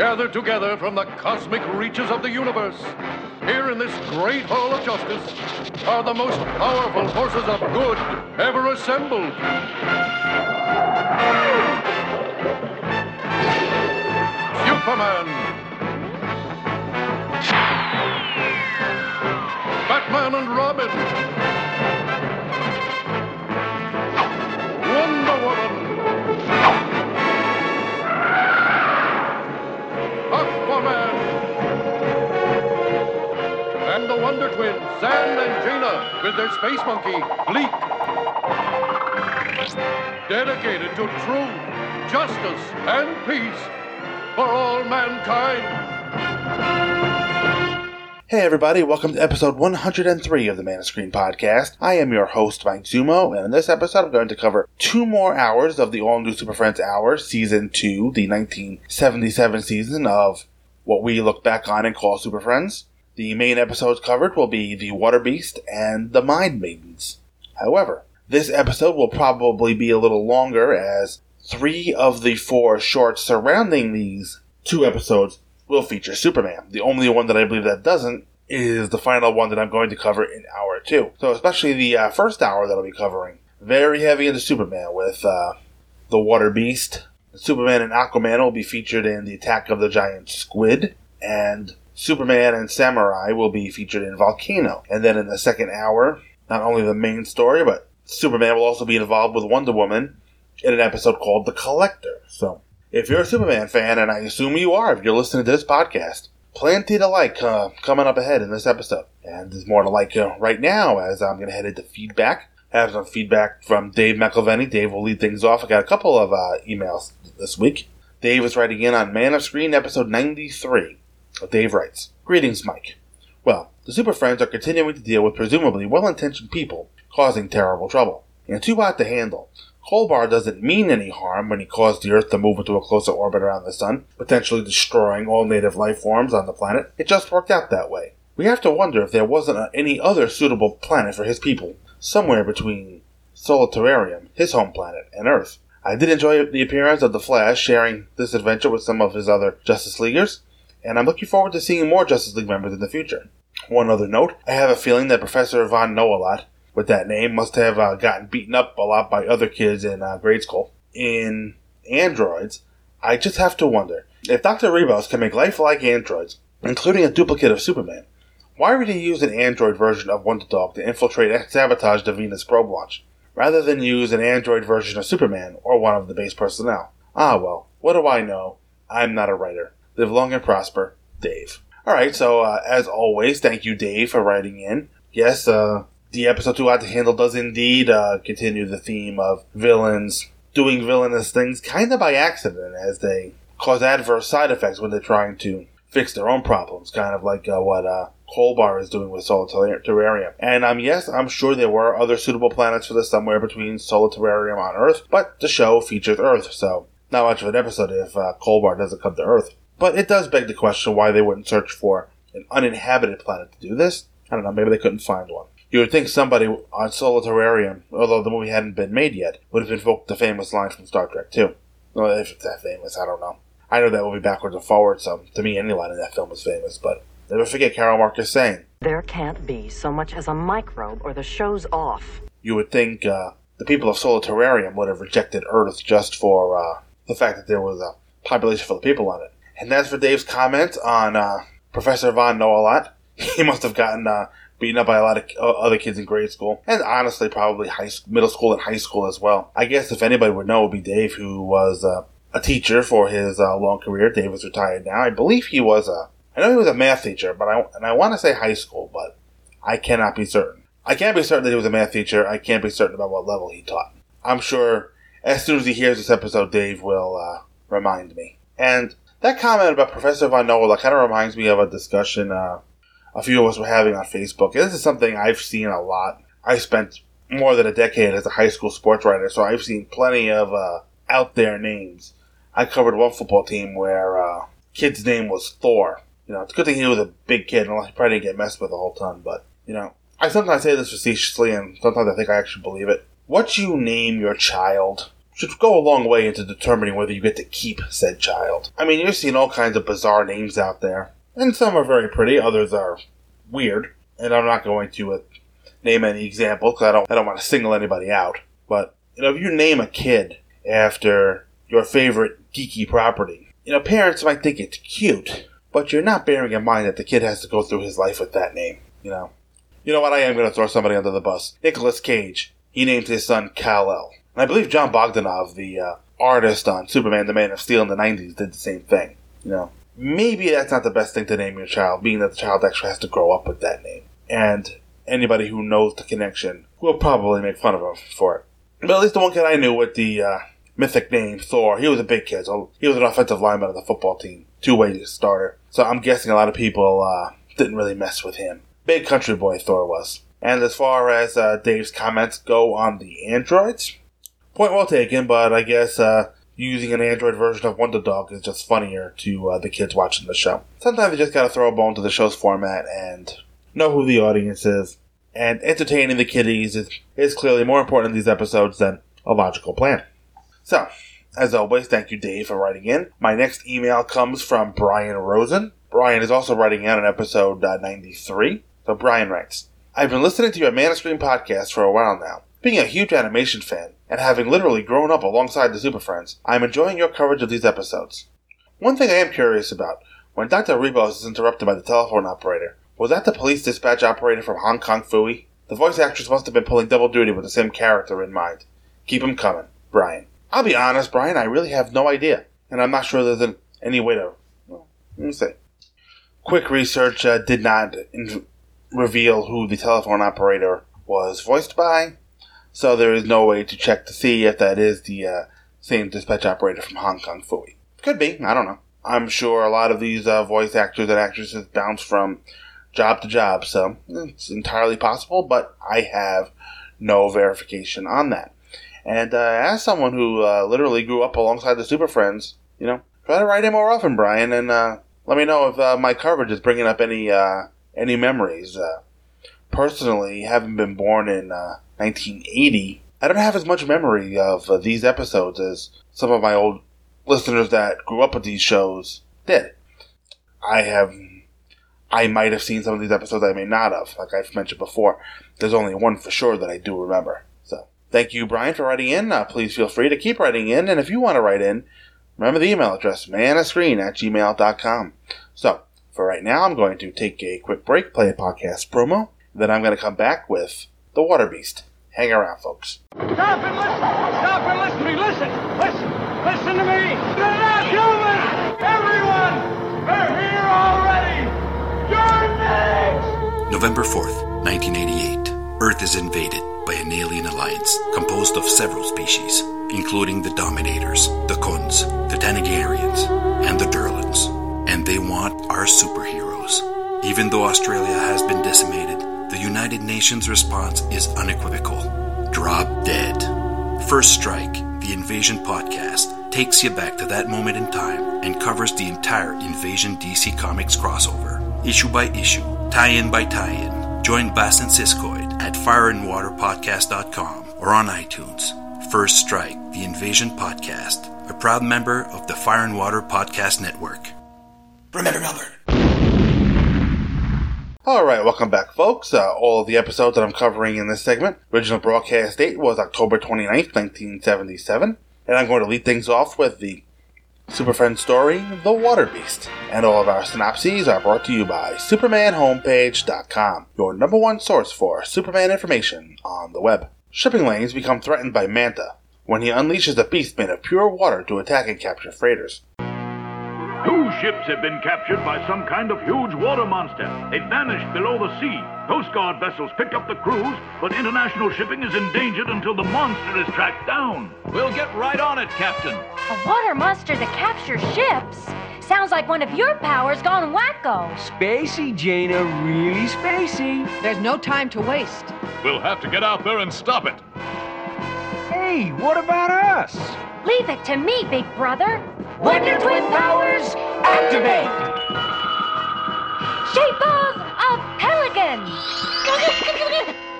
gathered together from the cosmic reaches of the universe. Here in this great hall of justice are the most powerful forces of good ever assembled. Superman. Batman and Robin. The Wonder Twins, Zan and Jaina, with their space monkey, Gleek. Dedicated to truth, justice, and peace for all mankind. Hey everybody, welcome to episode 103 of the Man of Screen podcast. I am your host, Mike Zummo, and in this episode I'm going to cover two more hours of the All New Super Friends Hour, Season 2, the 1977 season of what we look back on and call Super Friends. The main episodes covered will be The Water Beast and The Mind Maidens. However, this episode will probably be a little longer as three of the four shorts surrounding these two episodes will feature Superman. The only one that I believe that doesn't is the final one that I'm going to cover in hour two. So, especially the uh, first hour that I'll be covering, very heavy into Superman with uh, the Water Beast. Superman and Aquaman will be featured in the Attack of the Giant Squid, and Superman and Samurai will be featured in Volcano. And then in the second hour, not only the main story, but Superman will also be involved with Wonder Woman in an episode called The Collector. So, if you're a Superman fan, and I assume you are if you're listening to this podcast, plenty to like uh, coming up ahead in this episode. And there's more to like uh, right now as I'm going to head into feedback. I have some feedback from Dave McElveny. Dave will lead things off. I got a couple of uh, emails this week. Dave is writing in on Man of Screen episode 93. Dave writes, Greetings, Mike. Well, the Super Friends are continuing to deal with presumably well-intentioned people causing terrible trouble. And too hot to handle. Kolbar doesn't mean any harm when he caused the Earth to move into a closer orbit around the Sun, potentially destroying all native life forms on the planet. It just worked out that way. We have to wonder if there wasn't any other suitable planet for his people, somewhere between Solitarium, his home planet, and Earth. I did enjoy the appearance of the Flash sharing this adventure with some of his other Justice Leaguers, and I'm looking forward to seeing more Justice League members in the future. One other note, I have a feeling that Professor Von Know-a-Lot with that name must have uh, gotten beaten up a lot by other kids in uh, grade school. In androids, I just have to wonder if Dr. Rebos can make lifelike androids, including a duplicate of Superman, why would he use an android version of Wonder Dog to infiltrate and sabotage the Venus probe launch, rather than use an android version of Superman or one of the base personnel? Ah, well, what do I know? I'm not a writer. Live long and prosper, Dave. Alright, so uh, as always, thank you, Dave, for writing in. Yes, uh, the episode Too Hot to Handle does indeed uh, continue the theme of villains doing villainous things kind of by accident as they cause adverse side effects when they're trying to fix their own problems, kind of like uh, what uh, Kolbar is doing with Solitarium. And um, yes, I'm sure there were other suitable planets for this somewhere between Solitarium on Earth, but the show features Earth, so not much of an episode if uh, Kolbar doesn't come to Earth. But it does beg the question why they wouldn't search for an uninhabited planet to do this. I don't know, maybe they couldn't find one. You would think somebody on Solitarium, although the movie hadn't been made yet, would have invoked the famous line from Star Trek 2. Well, if it's that famous, I don't know. I know that movie backwards and forwards, so to me, any line in that film is famous, but never forget Carol Marcus saying, There can't be so much as a microbe or the show's off. You would think uh, the people of Solitarium would have rejected Earth just for uh, the fact that there was a population full of people on it. And as for Dave's comment on uh, Professor Von Know-a-Lot, he must have gotten uh, beaten up by a lot of uh, other kids in grade school, and honestly, probably high middle school and high school as well. I guess if anybody would know, it would be Dave, who was uh, a teacher for his uh, long career. Dave is retired now. I believe he was a. I know he was a math teacher, but I and I want to say high school, but I cannot be certain. I can't be certain that he was a math teacher. I can't be certain about what level he taught. I'm sure as soon as he hears this episode, Dave will uh, remind me. And that comment about Professor Von Noah kind of reminds me of a discussion uh, a few of us were having on Facebook. And this is something I've seen a lot. I spent more than a decade as a high school sports writer, so I've seen plenty of uh, out there names. I covered one football team where uh, kid's name was Thor. You know, it's a good thing he was a big kid, and he probably didn't get messed with a whole ton. But you know, I sometimes say this facetiously, and sometimes I think I actually believe it. What you name your child should go a long way into determining whether you get to keep said child. I mean, you're seeing all kinds of bizarre names out there, and some are very pretty, others are weird, and I'm not going to uh, name any examples because I don't, I don't want to single anybody out. But, you know, if you name a kid after your favorite geeky property, you know, parents might think it's cute, but you're not bearing in mind that the kid has to go through his life with that name, you know. You know what? I am going to throw somebody under the bus. Nicolas Cage. He named his son Kal-El. And I believe Jon Bogdanove, the uh, artist on Superman the Man of Steel in the 90s, did the same thing. You know, maybe that's not the best thing to name your child, being that the child actually has to grow up with that name. And anybody who knows the connection will probably make fun of him for it. But at least the one kid I knew with the uh, mythic name Thor, he was a big kid. So he was an offensive lineman on the football team, two-way starter. So I'm guessing a lot of people uh, didn't really mess with him. Big country boy Thor was. And as far as uh, Dave's comments go on the androids, point well taken, but I guess uh, using an android version of Wonder Dog is just funnier to uh, the kids watching the show. Sometimes you just gotta throw a bone to the show's format and know who the audience is. And entertaining the kiddies is, is clearly more important in these episodes than a logical plan. So, as always, thank you, Dave, for writing in. My next email comes from Brian Rosen. Brian is also writing out on episode uh, 93. So, Brian writes I've been listening to your Man of Screen podcast for a while now. Being a huge animation fan, and having literally grown up alongside the Super Friends, I am enjoying your coverage of these episodes. One thing I am curious about when Dr. Rebos is interrupted by the telephone operator, was that the police dispatch operator from Hong Kong Phooey? The voice actress must have been pulling double duty with the same character in mind. Keep 'em coming, Brian. I'll be honest, Brian, I really have no idea, and I'm not sure there's any way to. Well, let me see. Quick research uh, did not in- reveal who the telephone operator was voiced by, so there is no way to check to see if that is the uh, same dispatch operator from Hong Kong Phooey. Could be, I don't know. I'm sure a lot of these uh, voice actors and actresses bounce from job to job, so it's entirely possible, but I have no verification on that. And uh, as someone who uh, literally grew up alongside the Super Friends, you know, try to write in more often, Brian, and uh, let me know if uh, my coverage is bringing up any uh, any memories. Uh, personally, having been born in 1980, I don't have as much memory of these episodes as some of my old listeners that grew up with these shows did. I have I might have seen some of these episodes I may not have. Like I've mentioned before, there's only one for sure that I do remember. So thank you, Brian, for writing in. Uh, please feel free to keep writing in. And if you want to write in, remember the email address, manofscreen at gmail.com. So for right now, I'm going to take a quick break, play a podcast promo. Then I'm going to come back with The Water Beast. Hang around, folks. Stop and listen! Stop and listen to me! Listen! Listen! Listen to me! They're not human! Everyone! They're here already! November 4th, 1988. Earth is invaded by an alien alliance composed of several species, including the Dominators, the Khunds, the Thanagarians, and the Durlans. And they want our superheroes. Even though Australia has been decimated, the United Nations response is unequivocal. Drop dead. First Strike, the Invasion podcast, takes you back to that moment in time and covers the entire Invasion DC Comics crossover issue by issue, tie in by tie in. Join Bass and Siskoid at fireandwaterpodcast.com or on iTunes. First Strike, the Invasion Podcast, a proud member of the Fire and Water Podcast Network. Remember, Albert. All right, welcome back, folks. Uh, all of the episodes that I'm covering in this segment, original broadcast date was October 29th, 1977. And I'm going to lead things off with the Super Friends story, The Water Beast. And all of our synopses are brought to you by SupermanHomepage.com, your number one source for Superman information on the web. Shipping lanes become threatened by Manta when he unleashes a beast made of pure water to attack and capture freighters. Two ships have been captured by some kind of huge water monster. They vanished below the sea. Coast Guard vessels picked up the crews, but international shipping is endangered until the monster is tracked down. We'll get right on it, Captain. A water monster that captures ships? Sounds like one of your powers gone wacko. Spacey, Jaina, really spacey. There's no time to waste. We'll have to get out there and stop it. Hey, what about us? Leave it to me, big brother. Wonder Twin powers, activate! Shape of a pelican!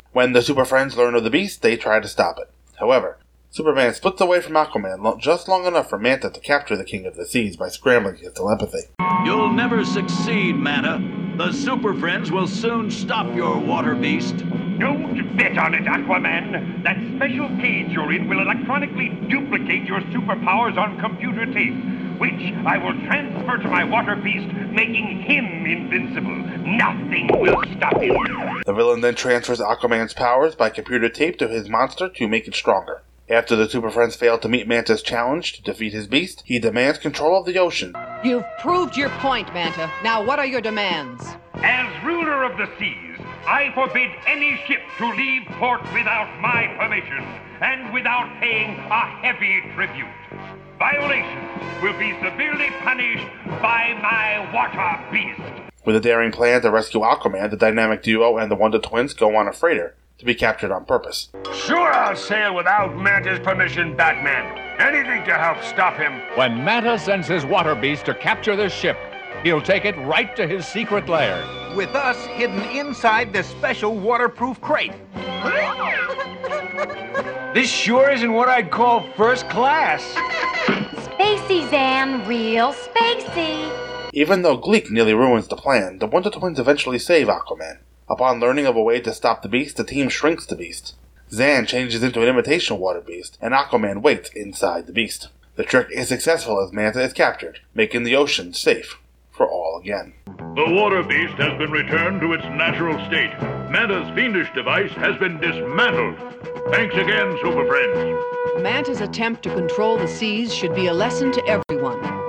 When the Super Friends learn of the beast, they try to stop it. However, Superman splits away from Aquaman just long enough for Manta to capture the King of the Seas by scrambling his telepathy. You'll never succeed, Manta. The Super Friends will soon stop your water beast. Don't bet on it, Aquaman. That special cage you're in will electronically duplicate your superpowers on computer tape, which I will transfer to my water beast, making him invincible. Nothing will stop him. The villain then transfers Aquaman's powers by computer tape to his monster to make it stronger. After the Super Friends fail to meet Manta's challenge to defeat his beast, he demands control of the ocean. You've proved your point, Manta. Now, what are your demands? As ruler of the seas, I forbid any ship to leave port without my permission and without paying a heavy tribute. Violations will be severely punished by my water beast. With a daring plan to rescue Aquaman, the dynamic duo and the Wonder Twins go on a freighter to be captured on purpose. Sure, I'll sail without Manta's permission, Batman. Anything to help stop him. When Manta sends his water beast to capture this ship, he'll take it right to his secret lair. With us hidden inside this special waterproof crate. this sure isn't what I'd call first class. Spacey, Zan, real spacey. Even though Gleek nearly ruins the plan, the Wonder Twins eventually save Aquaman. Upon learning of a way to stop the beast, the team shrinks the beast. Zan changes into an imitation water beast, and Aquaman waits inside the beast. The trick is successful as Manta is captured, making the ocean safe for all again. The water beast has been returned to its natural state. Manta's fiendish device has been dismantled. Thanks again, Super Friends. Manta's attempt to control the seas should be a lesson to everyone.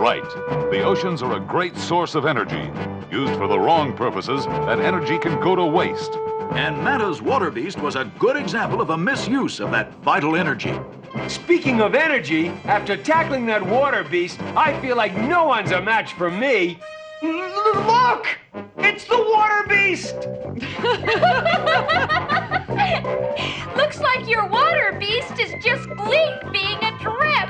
Right. The oceans are a great source of energy. Used for the wrong purposes, that energy can go to waste. And Manta's water beast was a good example of a misuse of that vital energy. Speaking of energy, after tackling that water beast, I feel like no one's a match for me. Look! It's the water beast! Looks like your water beast is just Gleek being a drip.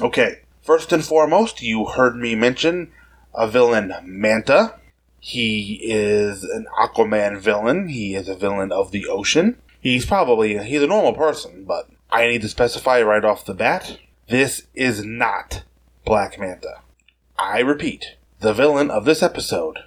Okay, first and foremost, you heard me mention a villain, Manta. He is an Aquaman villain. He is a villain of the ocean. He's probably he's a normal person, but I need to specify right off the bat, this is not Black Manta. I repeat, the villain of this episode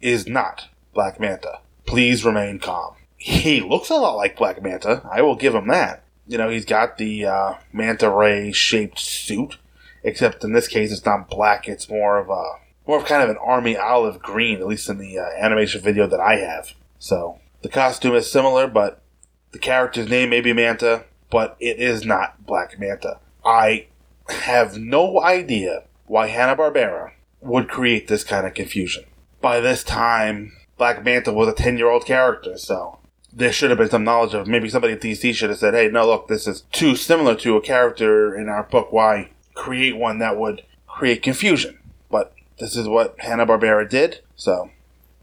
is not Black Manta. Please remain calm. He looks a lot like Black Manta. I will give him that. You know, he's got the uh, manta ray shaped suit, except in this case it's not black. It's more of a more of kind of an army olive green, at least in the uh, animation video that I have. So the costume is similar, but the character's name may be Manta, but it is not Black Manta. I have no idea why Hanna Barbera would create this kind of confusion. By this time, Black Manta was a ten year old character, so there should have been some knowledge of maybe somebody at DC should have said, hey, no, look, this is too similar to a character in our book. Why create one that would create confusion? But this is what Hanna-Barbera did. So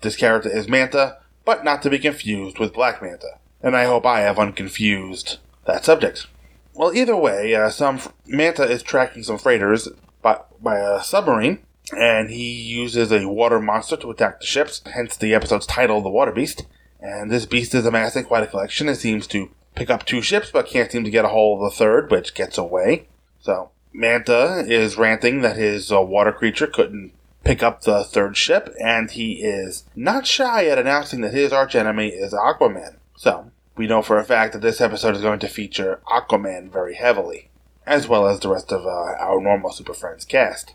this character is Manta, but not to be confused with Black Manta. And I hope I have unconfused that subject. Well, either way, uh, some Manta is tracking some freighters by, by a submarine, and he uses a water monster to attack the ships, hence the episode's title, The Water Beast. And this beast is amassing quite a collection. It seems to pick up two ships, but can't seem to get a hold of the third, which gets away. So, Manta is ranting that his uh, water creature couldn't pick up the third ship, and he is not shy at announcing that his archenemy is Aquaman. So, we know for a fact that this episode is going to feature Aquaman very heavily, as well as the rest of uh, our normal Super Friends cast.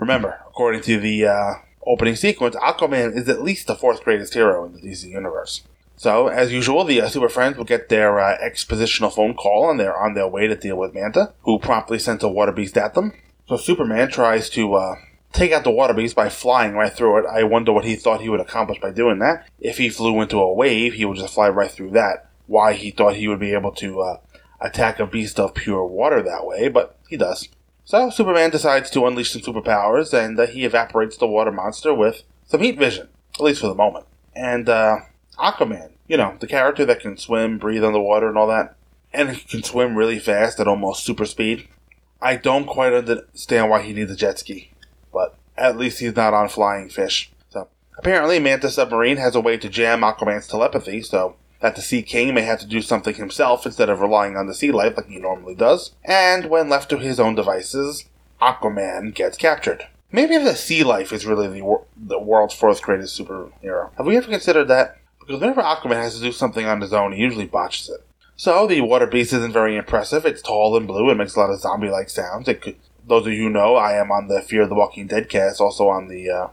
Remember, according to the uh, opening sequence, Aquaman is at least the fourth greatest hero in the DC universe. So, as usual, the uh, Super Friends will get their uh, expositional phone call and they're on their way to deal with Manta, who promptly sends a water beast at them. So, Superman tries to uh, take out the water beast by flying right through it. I wonder what he thought he would accomplish by doing that. If he flew into a wave, he would just fly right through that. Why he thought he would be able to uh, attack a beast of pure water that way, but he does. So, Superman decides to unleash some superpowers, and uh, he evaporates the water monster with some heat vision, at least for the moment. And uh, Aquaman, you know, the character that can swim, breathe underwater, and all that, and he can swim really fast at almost super speed. I don't quite understand why he needs a jet ski, but at least he's not on flying fish. So, Apparently, Manta Submarine has a way to jam Aquaman's telepathy, so that the Sea King may have to do something himself instead of relying on the sea life like he normally does. And when left to his own devices, Aquaman gets captured. Maybe the sea life is really the, wor- the world's fourth greatest superhero. Have we ever considered that? Because whenever Aquaman has to do something on his own, he usually botches it. So the water beast isn't very impressive. It's tall and blue and makes a lot of zombie-like sounds. It could, those of you who know, I am on the Fear of the Walking Dead cast, also on the uh,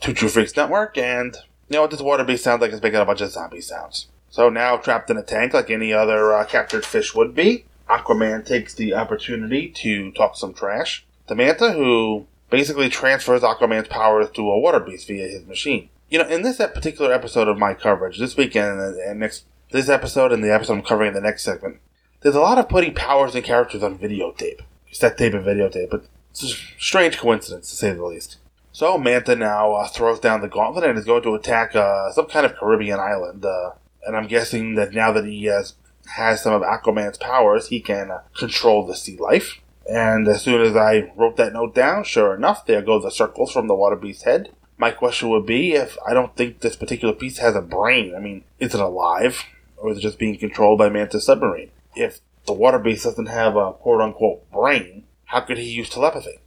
Two True Freaks network, and you know what this water beast sounds like? It's making a bunch of zombie sounds. So now, trapped in a tank like any other uh, captured fish would be, Aquaman takes the opportunity to talk some trash to Manta, who basically transfers Aquaman's powers to a water beast via his machine. You know, in this particular episode of my coverage, this weekend and, next this episode and the episode I'm covering in the next segment, there's a lot of putting powers and characters on videotape. Set tape and videotape, but it's a strange coincidence to say the least. So Manta now uh, throws down the gauntlet and is going to attack uh, some kind of Caribbean island. Uh, and I'm guessing that now that he has has some of Aquaman's powers, he can uh, control the sea life. And as soon as I wrote that note down, sure enough, there go the circles from the water beast's head. My question would be if I don't think this particular beast has a brain. I mean, is it alive? Or is it just being controlled by Manta's submarine? If the water beast doesn't have a quote unquote brain, how could he use telepathy?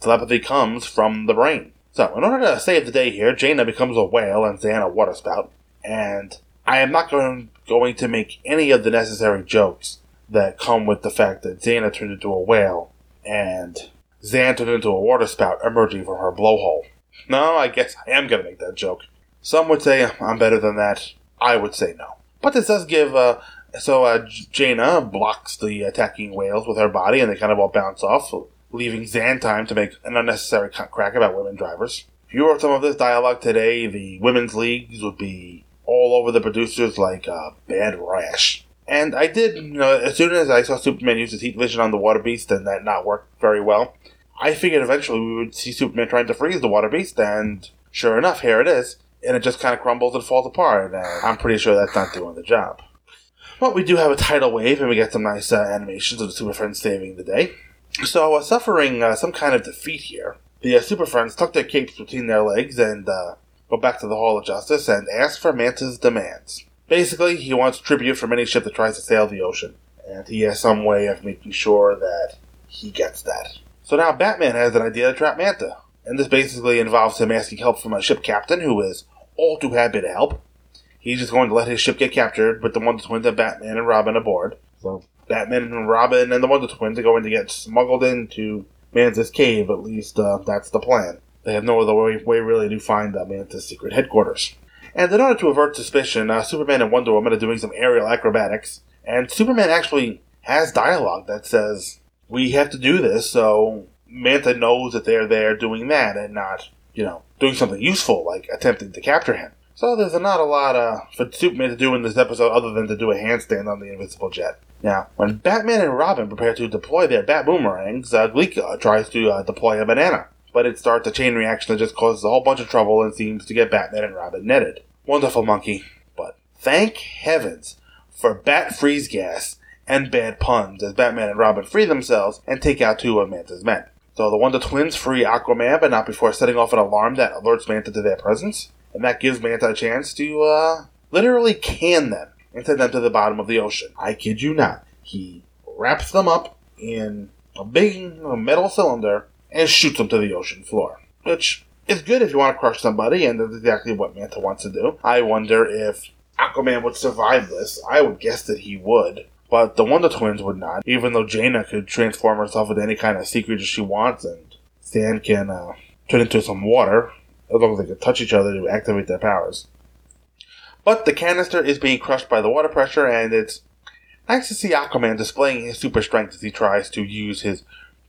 Telepathy comes from the brain. So, in order to save the day here, Jaina becomes a whale and Zan a waterspout. And I am not going, going to make any of the necessary jokes that come with the fact that Zaina turned into a whale and Zan turned into a waterspout emerging from her blowhole. No, I guess I am going to make that joke. Some would say I'm better than that. I would say no. But this does give, uh, so uh, Jaina blocks the attacking whales with her body and they kind of all bounce off, leaving Zan time to make an unnecessary crack about women drivers. If you wrote some of this dialogue today, the women's leagues would be all over the producers like a bad rash. And I did, you know, as soon as I saw Superman use his heat vision on the water beast and that not work very well, I figured eventually we would see Superman trying to freeze the water beast, and sure enough, here it is. And it just kind of crumbles and falls apart, and I'm pretty sure that's not doing the job. But we do have a tidal wave, and we get some nice uh, animations of the Super Friends saving the day. So, uh, suffering uh, some kind of defeat here, the uh, Super Friends tuck their capes between their legs and uh, go back to the Hall of Justice and ask for Manta's demands. Basically, he wants tribute from any ship that tries to sail the ocean, and he has some way of making sure that he gets that. So now Batman has an idea to trap Manta, and this basically involves him asking help from a ship captain who is all too happy to help. He's just going to let his ship get captured with the Wonder Twins and Batman and Robin aboard. So Batman and Robin and the Wonder Twins are going to get smuggled into Manta's cave, at least uh, that's the plan. They have no other way, way really to find uh, Manta's secret headquarters. And in order to avert suspicion, uh, Superman and Wonder Woman are doing some aerial acrobatics, and Superman actually has dialogue that says, We have to do this, so Manta knows that they're there doing that and not, you know, doing something useful like attempting to capture him. So there's not a lot uh, for Superman to do in this episode other than to do a handstand on the Invincible Jet. Now, when Batman and Robin prepare to deploy their Bat Boomerangs, uh, Gleeka tries to uh, deploy a banana but it starts a chain reaction that just causes a whole bunch of trouble and seems to get Batman and Robin netted. Wonderful monkey. But thank heavens for bat freeze gas and bad puns as Batman and Robin free themselves and take out two of Manta's men. So the Wonder Twins free Aquaman, but not before setting off an alarm that alerts Manta to their presence. And that gives Manta a chance to, uh, literally can them and send them to the bottom of the ocean. I kid you not. He wraps them up in a big metal cylinder and shoots them to the ocean floor. Which is good if you want to crush somebody, and that's exactly what Manta wants to do. I wonder if Aquaman would survive this. I would guess that he would. But the Wonder Twins would not, even though Jaina could transform herself into any kind of sea creature she wants, and Zan can uh, turn into some water, as long as they can touch each other to activate their powers. But the canister is being crushed by the water pressure, and it's nice to see Aquaman displaying his super strength as he tries to use his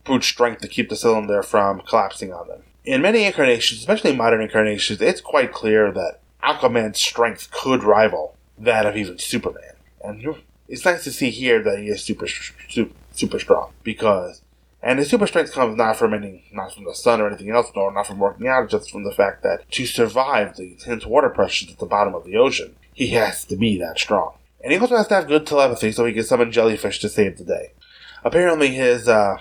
brute strength to keep the cylinder from collapsing on them. In many incarnations, especially modern incarnations, it's quite clear that Aquaman's strength could rival that of even Superman. And it's nice to see here that he is super, super, super strong because, and his super strength comes not from any, not from the sun or anything else, nor not from working out, just from the fact that to survive the intense water pressures at the bottom of the ocean, he has to be that strong. And he also has to have good telepathy so he can summon jellyfish to save the day. Apparently, his uh,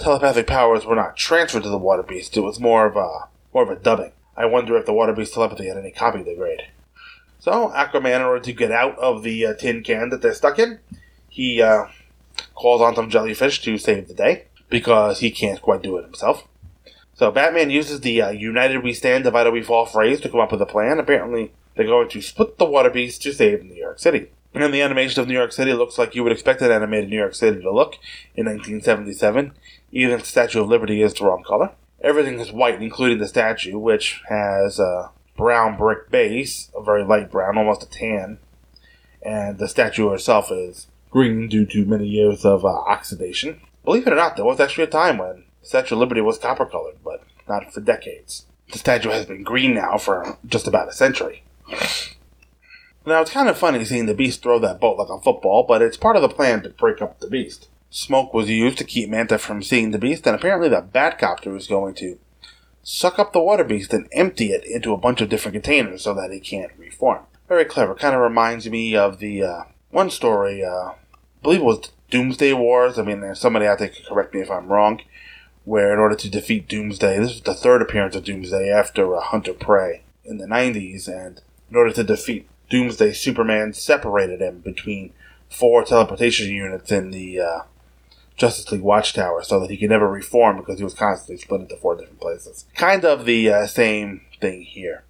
telepathic powers were not transferred to the water beast. It was more of a more of a dubbing. I wonder if the water beast telepathy had any copy of the grade. So, Aquaman, in order to get out of the uh, tin can that they're stuck in, he uh, calls on some jellyfish to save the day because he can't quite do it himself. So, Batman uses the uh, United We Stand, Divided We Fall phrase to come up with a plan. Apparently, they're going to split the water beast to save New York City. And the animation of New York City looks like you would expect an animated New York City to look in 1977. Even the Statue of Liberty is the wrong color. Everything is white, including the statue, which has a brown brick base, a very light brown, almost a tan. And the statue herself is green due to many years of uh, oxidation. Believe it or not, there was actually a time when the Statue of Liberty was copper colored, but not for decades. The statue has been green now for just about a century. Now, it's kind of funny seeing the Beast throw that boat like a football, but it's part of the plan to break up the Beast. Smoke was used to keep Manta from seeing the Beast, and apparently the Batcopter was going to suck up the Water Beast and empty it into a bunch of different containers so that he can't reform. Very clever. Kind of reminds me of the uh, one story, uh, I believe it was Doomsday Wars. I mean, there's somebody out there could correct me if I'm wrong, where in order to defeat Doomsday, this was the third appearance of Doomsday after uh, Hunter Prey in the 90s, and in order to defeat Doomsday, Superman separated him between four teleportation units in the uh, Justice League Watchtower so that he could never reform because he was constantly split into four different places. Kind of the uh, same thing here.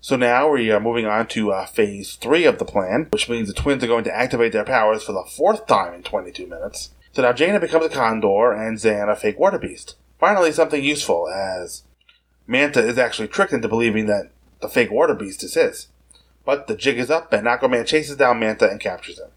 So now we are moving on to uh, phase three of the plan, which means the twins are going to activate their powers for the fourth time in 22 minutes. So now Jayna becomes a Condor and Zan a fake water beast. Finally, something useful, as Manta is actually tricked into believing that the fake water beast is his. But the jig is up, and Aquaman chases down Manta and captures him,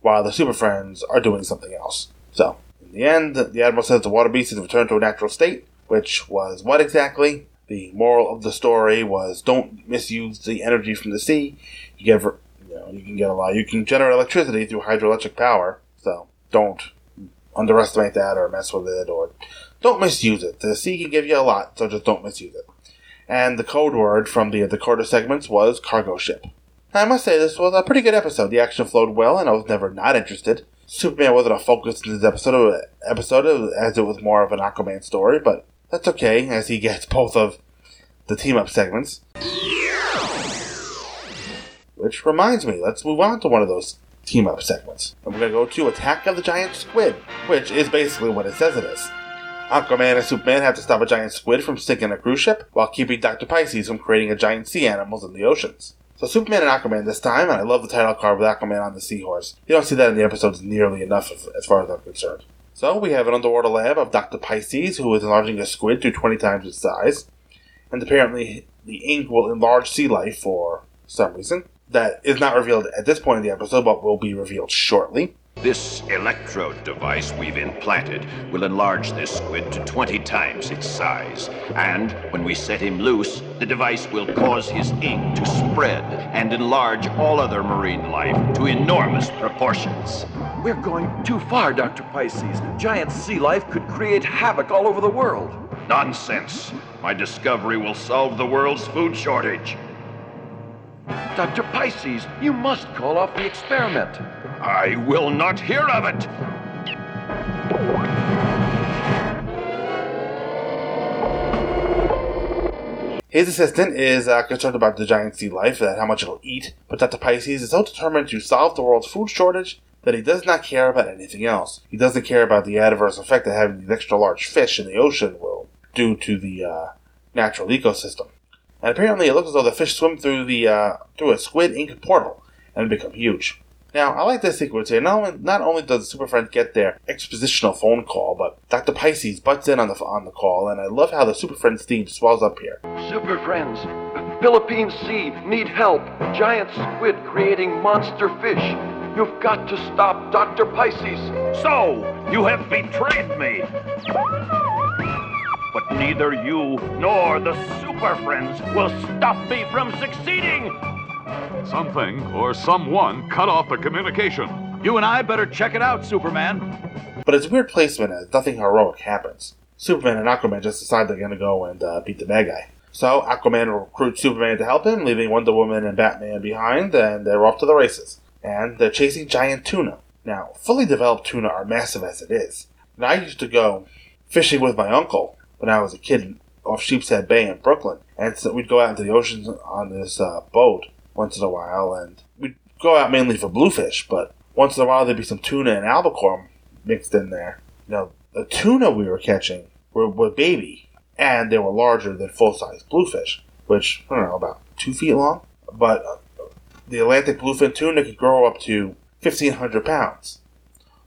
while the Super Friends are doing something else. So, in the end, the Admiral says the water beast is returned to a natural state, which was what exactly? The moral of the story was don't misuse the energy from the sea. You get, you can get a lot. You can generate electricity through hydroelectric power. So don't underestimate that or mess with it or don't misuse it. The sea can give you a lot, so just don't misuse it and the code word from the decoder segments was cargo ship. I must say this was a pretty good episode. The action flowed well, and I was never not interested. Superman wasn't a focus in this episode, episode as it was more of an Aquaman story, but that's okay, as he gets both of the team up segments. Which reminds me, let's move on to one of those team up segments. And we're to go to Attack of the Giant Squid, which is basically what it says it is. Aquaman and Superman have to stop a giant squid from sinking a cruise ship, while keeping Dr. Pisces from creating a giant sea animals in the oceans. So Superman and Aquaman this time, and I love the title card with Aquaman on the seahorse. You don't see that in the episodes nearly enough as far as I'm concerned. So we have an underwater lab of Dr. Pisces, who is enlarging a squid to 20 times its size. And apparently the ink will enlarge sea life for some reason. That is not revealed at this point in the episode, but will be revealed shortly. This electrode device we've implanted will enlarge this squid to 20 times its size. And when we set him loose, the device will cause his ink to spread and enlarge all other marine life to enormous proportions. We're going too far, Dr. Pisces. Giant sea life could create havoc all over the world. Nonsense. My discovery will solve the world's food shortage. Dr. Pisces, you must call off the experiment. I will not hear of it. His assistant is uh, concerned about the giant sea life and how much it'll eat, but that the Pisces is so determined to solve the world's food shortage that he does not care about anything else. He doesn't care about the adverse effect that having these extra large fish in the ocean will do to the uh, natural ecosystem. And apparently, it looks as though the fish swim through the uh, through a squid ink portal and become huge. Now, I like this sequence here. Not only, not only does the Super Friends get their expositional phone call, but Dr. Pisces butts in on the on the call, and I love how the Super Friends theme swells up here. Super Friends, Philippine Sea need help. Giant squid creating monster fish. You've got to stop Dr. Pisces. So, you have betrayed me. But neither you nor the Super Friends will stop me from succeeding. Something or someone cut off the communication. You and I better check it out, Superman. But it's weird placement as nothing heroic happens. Superman and Aquaman just decide they're going to go and uh, beat the bad guy. So Aquaman recruits Superman to help him, leaving Wonder Woman and Batman behind, and they're off to the races. And they're chasing giant tuna. Now, fully developed tuna are massive as it is. And I used to go fishing with my uncle when I was a kid off Sheepshead Bay in Brooklyn, and so we'd go out into the oceans on this uh, boat once in a while, and we'd go out mainly for bluefish, but once in a while there'd be some tuna and albacore mixed in there. You know, the tuna we were catching were, were baby, and they were larger than full size bluefish, which I don't know about two feet long, but uh, the Atlantic bluefin tuna could grow up to fifteen hundred pounds.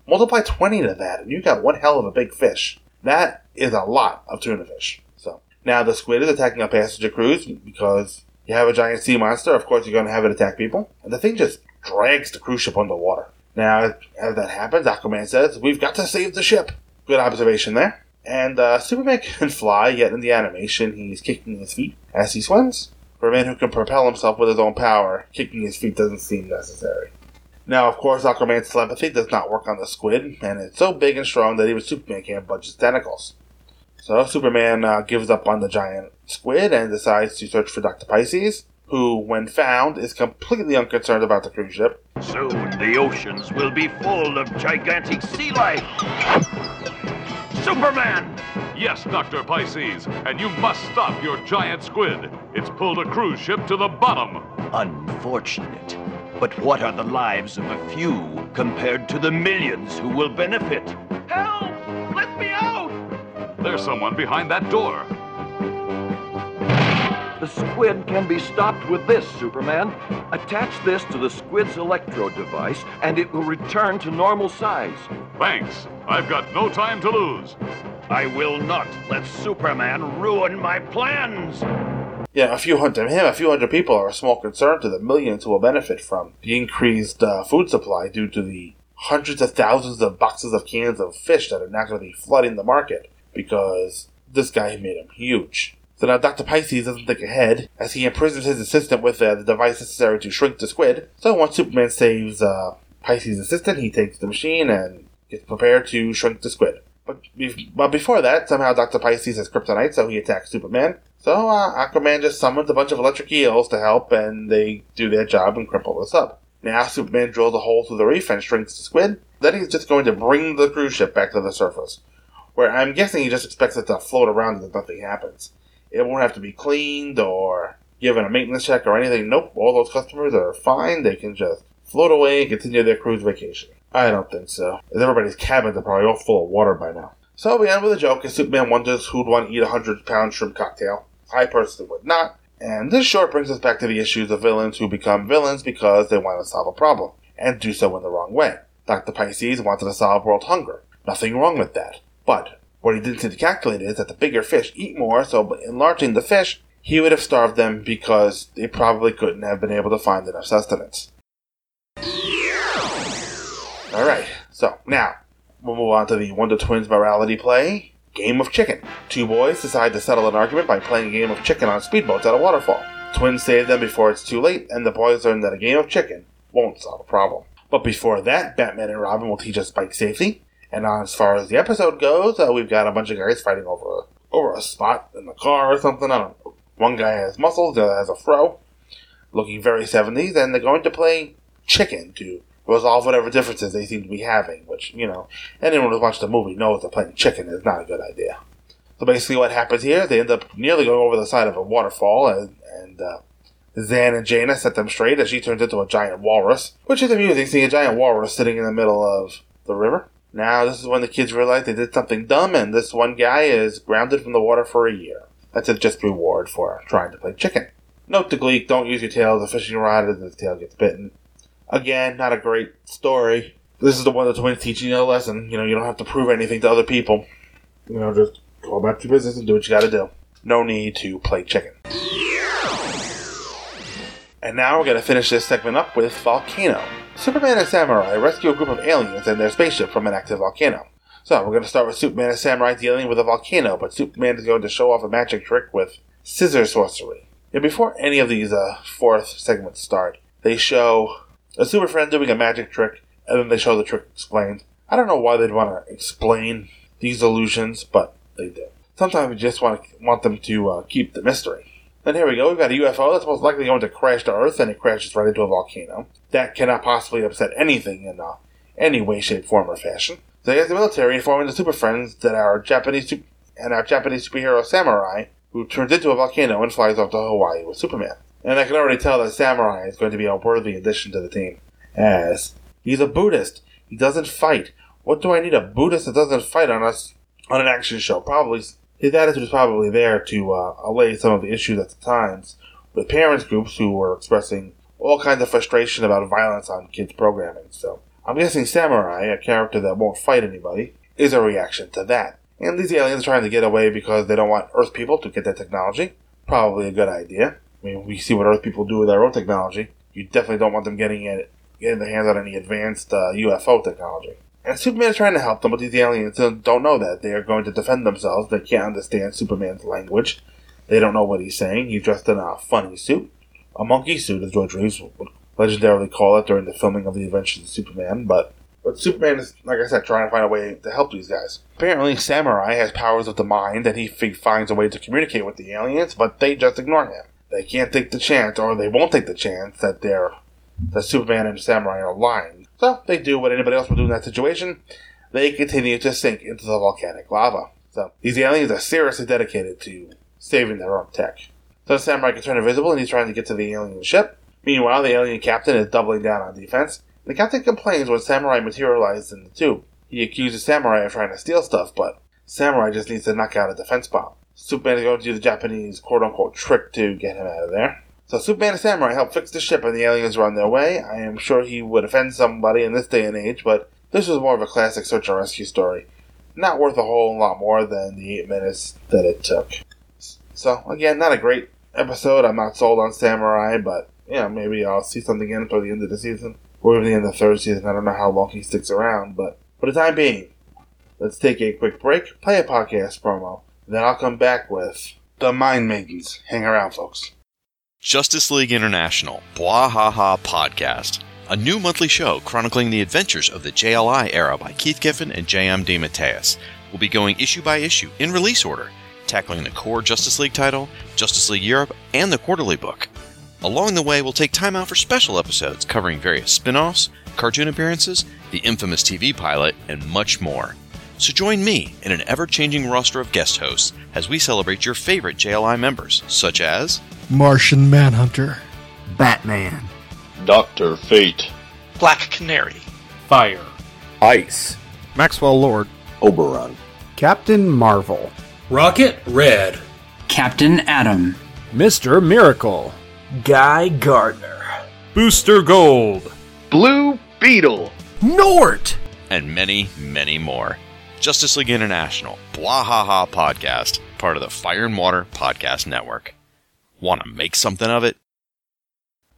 Multiply twenty to that, and you got one hell of a big fish. That is a lot of tuna fish. So now the squid is attacking our passenger cruise because you have a giant sea monster. Of course, you're going to have it attack people, and the thing just drags the cruise ship underwater. Now, as that happens, Aquaman says, "We've got to save the ship." Good observation there. And uh, Superman can fly, yet in the animation, he's kicking his feet as he swims. For a man who can propel himself with his own power, kicking his feet doesn't seem necessary. Now, of course, Aquaman's telepathy does not work on the squid, and it's so big and strong that even Superman can't budge his tentacles. So Superman uh, gives up on the giant squid and decides to search for Dr. Pisces, who, when found, is completely unconcerned about the cruise ship. Soon the oceans will be full of gigantic sea life. Superman! Yes, Dr. Pisces, and you must stop your giant squid. It's pulled a cruise ship to the bottom. Unfortunate. But what are the lives of a few compared to the millions who will benefit? Help! Let me out! There's someone behind that door. The squid can be stopped with this, Superman. Attach this to the squid's electrode device, and it will return to normal size. Thanks. I've got no time to lose. I will not let Superman ruin my plans. Yeah, a few hundred him, a few hundred people are a small concern to the millions who will benefit from the increased uh, food supply due to the hundreds of thousands of boxes of cans of fish that are now going to be flooding the market because this guy made him huge. So now Dr. Pisces doesn't think ahead as he imprisons his assistant with uh, the device necessary to shrink the squid. So once Superman saves uh, Pisces' assistant, he takes the machine and gets prepared to shrink the squid. But, be- but before that, somehow Dr. Pisces has kryptonite, so he attacks Superman. So uh, Aquaman just summons a bunch of electric eels to help, and they do their job and cripple this up. Now Superman drills a hole through the reef and shrinks the squid. Then he's just going to bring the cruise ship back to the surface, where I'm guessing he just expects it to float around and nothing happens. It won't have to be cleaned or given a maintenance check or anything. Nope, all those customers are fine. They can just float away and continue their cruise vacation. I don't think so. Everybody's cabins are probably all full of water by now. So we end with a joke as Superman wonders who'd want to eat a hundred pound shrimp cocktail. I personally would not. And this short brings us back to the issues of villains who become villains because they want to solve a problem, and do so in the wrong way. Dr. Pisces wanted to solve world hunger. Nothing wrong with that. But what he didn't seem to calculate is that the bigger fish eat more, so by enlarging the fish, he would have starved them because they probably couldn't have been able to find enough sustenance. Alright, so now we'll move on to the Wonder Twins morality play Game of Chicken. Two boys decide to settle an argument by playing a game of chicken on speedboats at a waterfall. Twins save them before it's too late, and the boys learn that a game of chicken won't solve a problem. But before that, Batman and Robin will teach us bike safety. And as far as the episode goes, uh, we've got a bunch of guys fighting over a, over a spot in the car or something. I don't know. One guy has muscles, the other has a fro, looking very 70s, and they're going to play chicken to resolve whatever differences they seem to be having. Which you know, anyone who's watched the movie knows that playing chicken is not a good idea. So basically, what happens here? They end up nearly going over the side of a waterfall, and, and uh, Zan and Jaina set them straight as she turns into a giant walrus, which is amusing seeing a giant walrus sitting in the middle of the river. Now, this is when the kids realize they did something dumb, and this one guy is grounded from the water for a year. That's a just reward for trying to play chicken. Note to Gleek, don't use your tail as a fishing rod as the tail gets bitten. Again, not a great story. This is the one that's when teaching you a lesson. You know, you don't have to prove anything to other people. You know, just go about your business and do what you gotta do. No need to play chicken. And now we're gonna finish this segment up with Volcano. Superman and Samurai rescue a group of aliens and their spaceship from an active volcano. So we're going to start with Superman and Samurai dealing with a volcano, but Superman is going to show off a magic trick with scissor sorcery. And before any of these uh, fourth segments start, they show a Super Friend doing a magic trick, and then they show the trick explained. I don't know why they'd want to explain these illusions, but they do. Sometimes we just want to want them to uh, keep the mystery. Then here we go. We've got a UFO that's most likely going to crash to Earth, and it crashes right into a volcano. That cannot possibly upset anything in uh, any way, shape, form, or fashion. So here's the military informing the Super Friends that our Japanese su- and our Japanese superhero samurai who turns into a volcano and flies off to Hawaii with Superman. And I can already tell that Samurai is going to be a worthy addition to the team. As he's a Buddhist, he doesn't fight. What do I need a Buddhist that doesn't fight on us on an action show? Probably his attitude is probably there to uh, allay some of the issues at the times with parents groups who were expressing all kinds of frustration about violence on kids programming. So I'm guessing Samurai, a character that won't fight anybody, is a reaction to that. And these aliens trying to get away because they don't want Earth people to get that technology. Probably a good idea. I mean, we see what Earth people do with their own technology. You definitely don't want them getting it, getting their hands on any advanced uh, UFO technology. And Superman is trying to help them, but these aliens don't know that. They are going to defend themselves. They can't understand Superman's language. They don't know what he's saying. He's dressed in a funny suit. A monkey suit, as George Reeves would legendarily call it during the filming of The Adventures of Superman, but but Superman is, like I said, trying to find a way to help these guys. Apparently, Samurai has powers of the mind, and he finds a way to communicate with the aliens, but they just ignore him. They can't take the chance, or they won't take the chance that they're that Superman and Samurai are lying. So they do what anybody else would do in that situation. They continue to sink into the volcanic lava. So these aliens are seriously dedicated to saving their own tech. So the Samurai can turn invisible, and he's trying to get to the alien ship. Meanwhile, the alien captain is doubling down on defense. The captain complains when Samurai materializes in the tube. He accuses Samurai of trying to steal stuff, but Samurai just needs to knock out a defense bomb. Superman is going to do the Japanese quote unquote trick to get him out of there. So Superman and Samurai help fix the ship and the aliens are on their way. I am sure he would offend somebody in this day and age, but this was more of a classic search and rescue story. Not worth a whole lot more than the eight minutes that it took. So again, not a great episode. I'm not sold on Samurai, but yeah, maybe I'll see something in toward the end of the season or even the end of the third season. I don't know how long he sticks around, but for the time being, let's take a quick break, play a podcast promo, then I'll come back with the Mind Maidens. Hang around, folks. Justice League International, Bwahaha Podcast, a new monthly show chronicling the adventures of the JLI era by Keith Giffen and J.M. DeMatteis. We'll be going issue by issue in release order, tackling the core Justice League title, Justice League Europe, and the quarterly book. Along the way, we'll take time out for special episodes covering various spin offs, cartoon appearances, the infamous TV pilot, and much more. So join me in an ever changing roster of guest hosts as we celebrate your favorite JLI members, such as Martian Manhunter, Batman, Doctor Fate, Black Canary, Fire, Ice, Maxwell Lord, Oberon, Captain Marvel, Rocket Red, Captain Atom, Mr. Miracle, Guy Gardner, Booster Gold, Blue Beetle, G'nort, and many, many more. Justice League International, Bwahaha Podcast, part of the Fire and Water Podcast Network. Want to make something of it?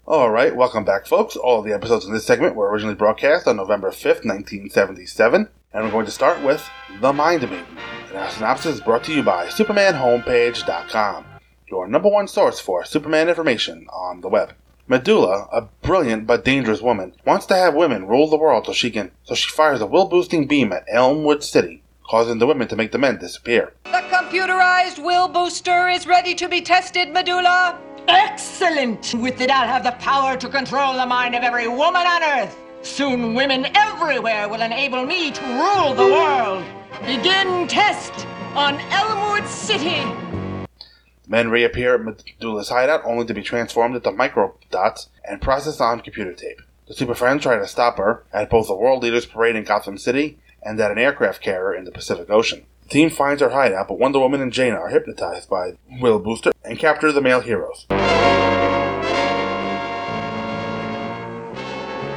All right, welcome back, folks. All the episodes in this segment were originally broadcast on November 5th, 1977, and we're going to start with The Mind Maiden. And our synopsis is brought to you by SupermanHomepage.com, your number one source for Superman information on the web. Medulla, a brilliant but dangerous woman, wants to have women rule the world so she can so she fires a will-boosting beam at Elmwood City, causing the women to make the men disappear. The computerized will booster is ready to be tested, Medulla. Excellent! With it, I'll have the power to control the mind of every woman on Earth. Soon, women everywhere will enable me to rule the world. Begin test on Elmwood City. Men reappear at Medulla's hideout only to be transformed into microdots and processed on computer tape. The Super Friends try to stop her at both the World Leaders Parade in Gotham City and at an aircraft carrier in the Pacific Ocean. The team finds her hideout, but Wonder Woman and Jane are hypnotized by Will Booster and capture the male heroes.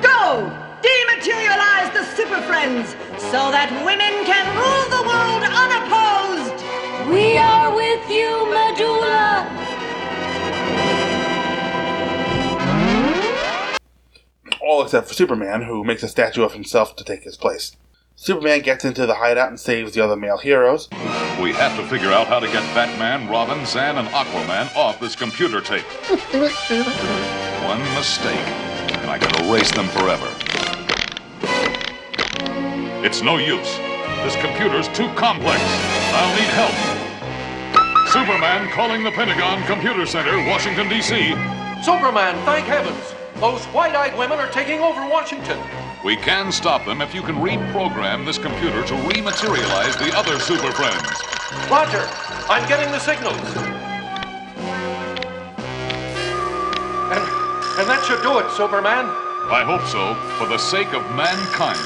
Go! Dematerialize the Super Friends so that women can rule the world unopposed! We are with you, Medulla! All except for Superman, who makes a statue of himself to take his place. Superman gets into the hideout and saves the other male heroes. We have to figure out how to get Batman, Robin, Zan, and Aquaman off this computer tape. One mistake, and I can erase them forever. It's no use. This computer's too complex. I'll need help. Superman calling the Pentagon Computer Center, Washington, D.C. Superman, thank heavens! Those white-eyed women are taking over Washington. We can stop them if you can reprogram this computer to rematerialize the other Super Friends. Roger, I'm getting the signals. And, and that should do it, Superman. I hope so, for the sake of mankind.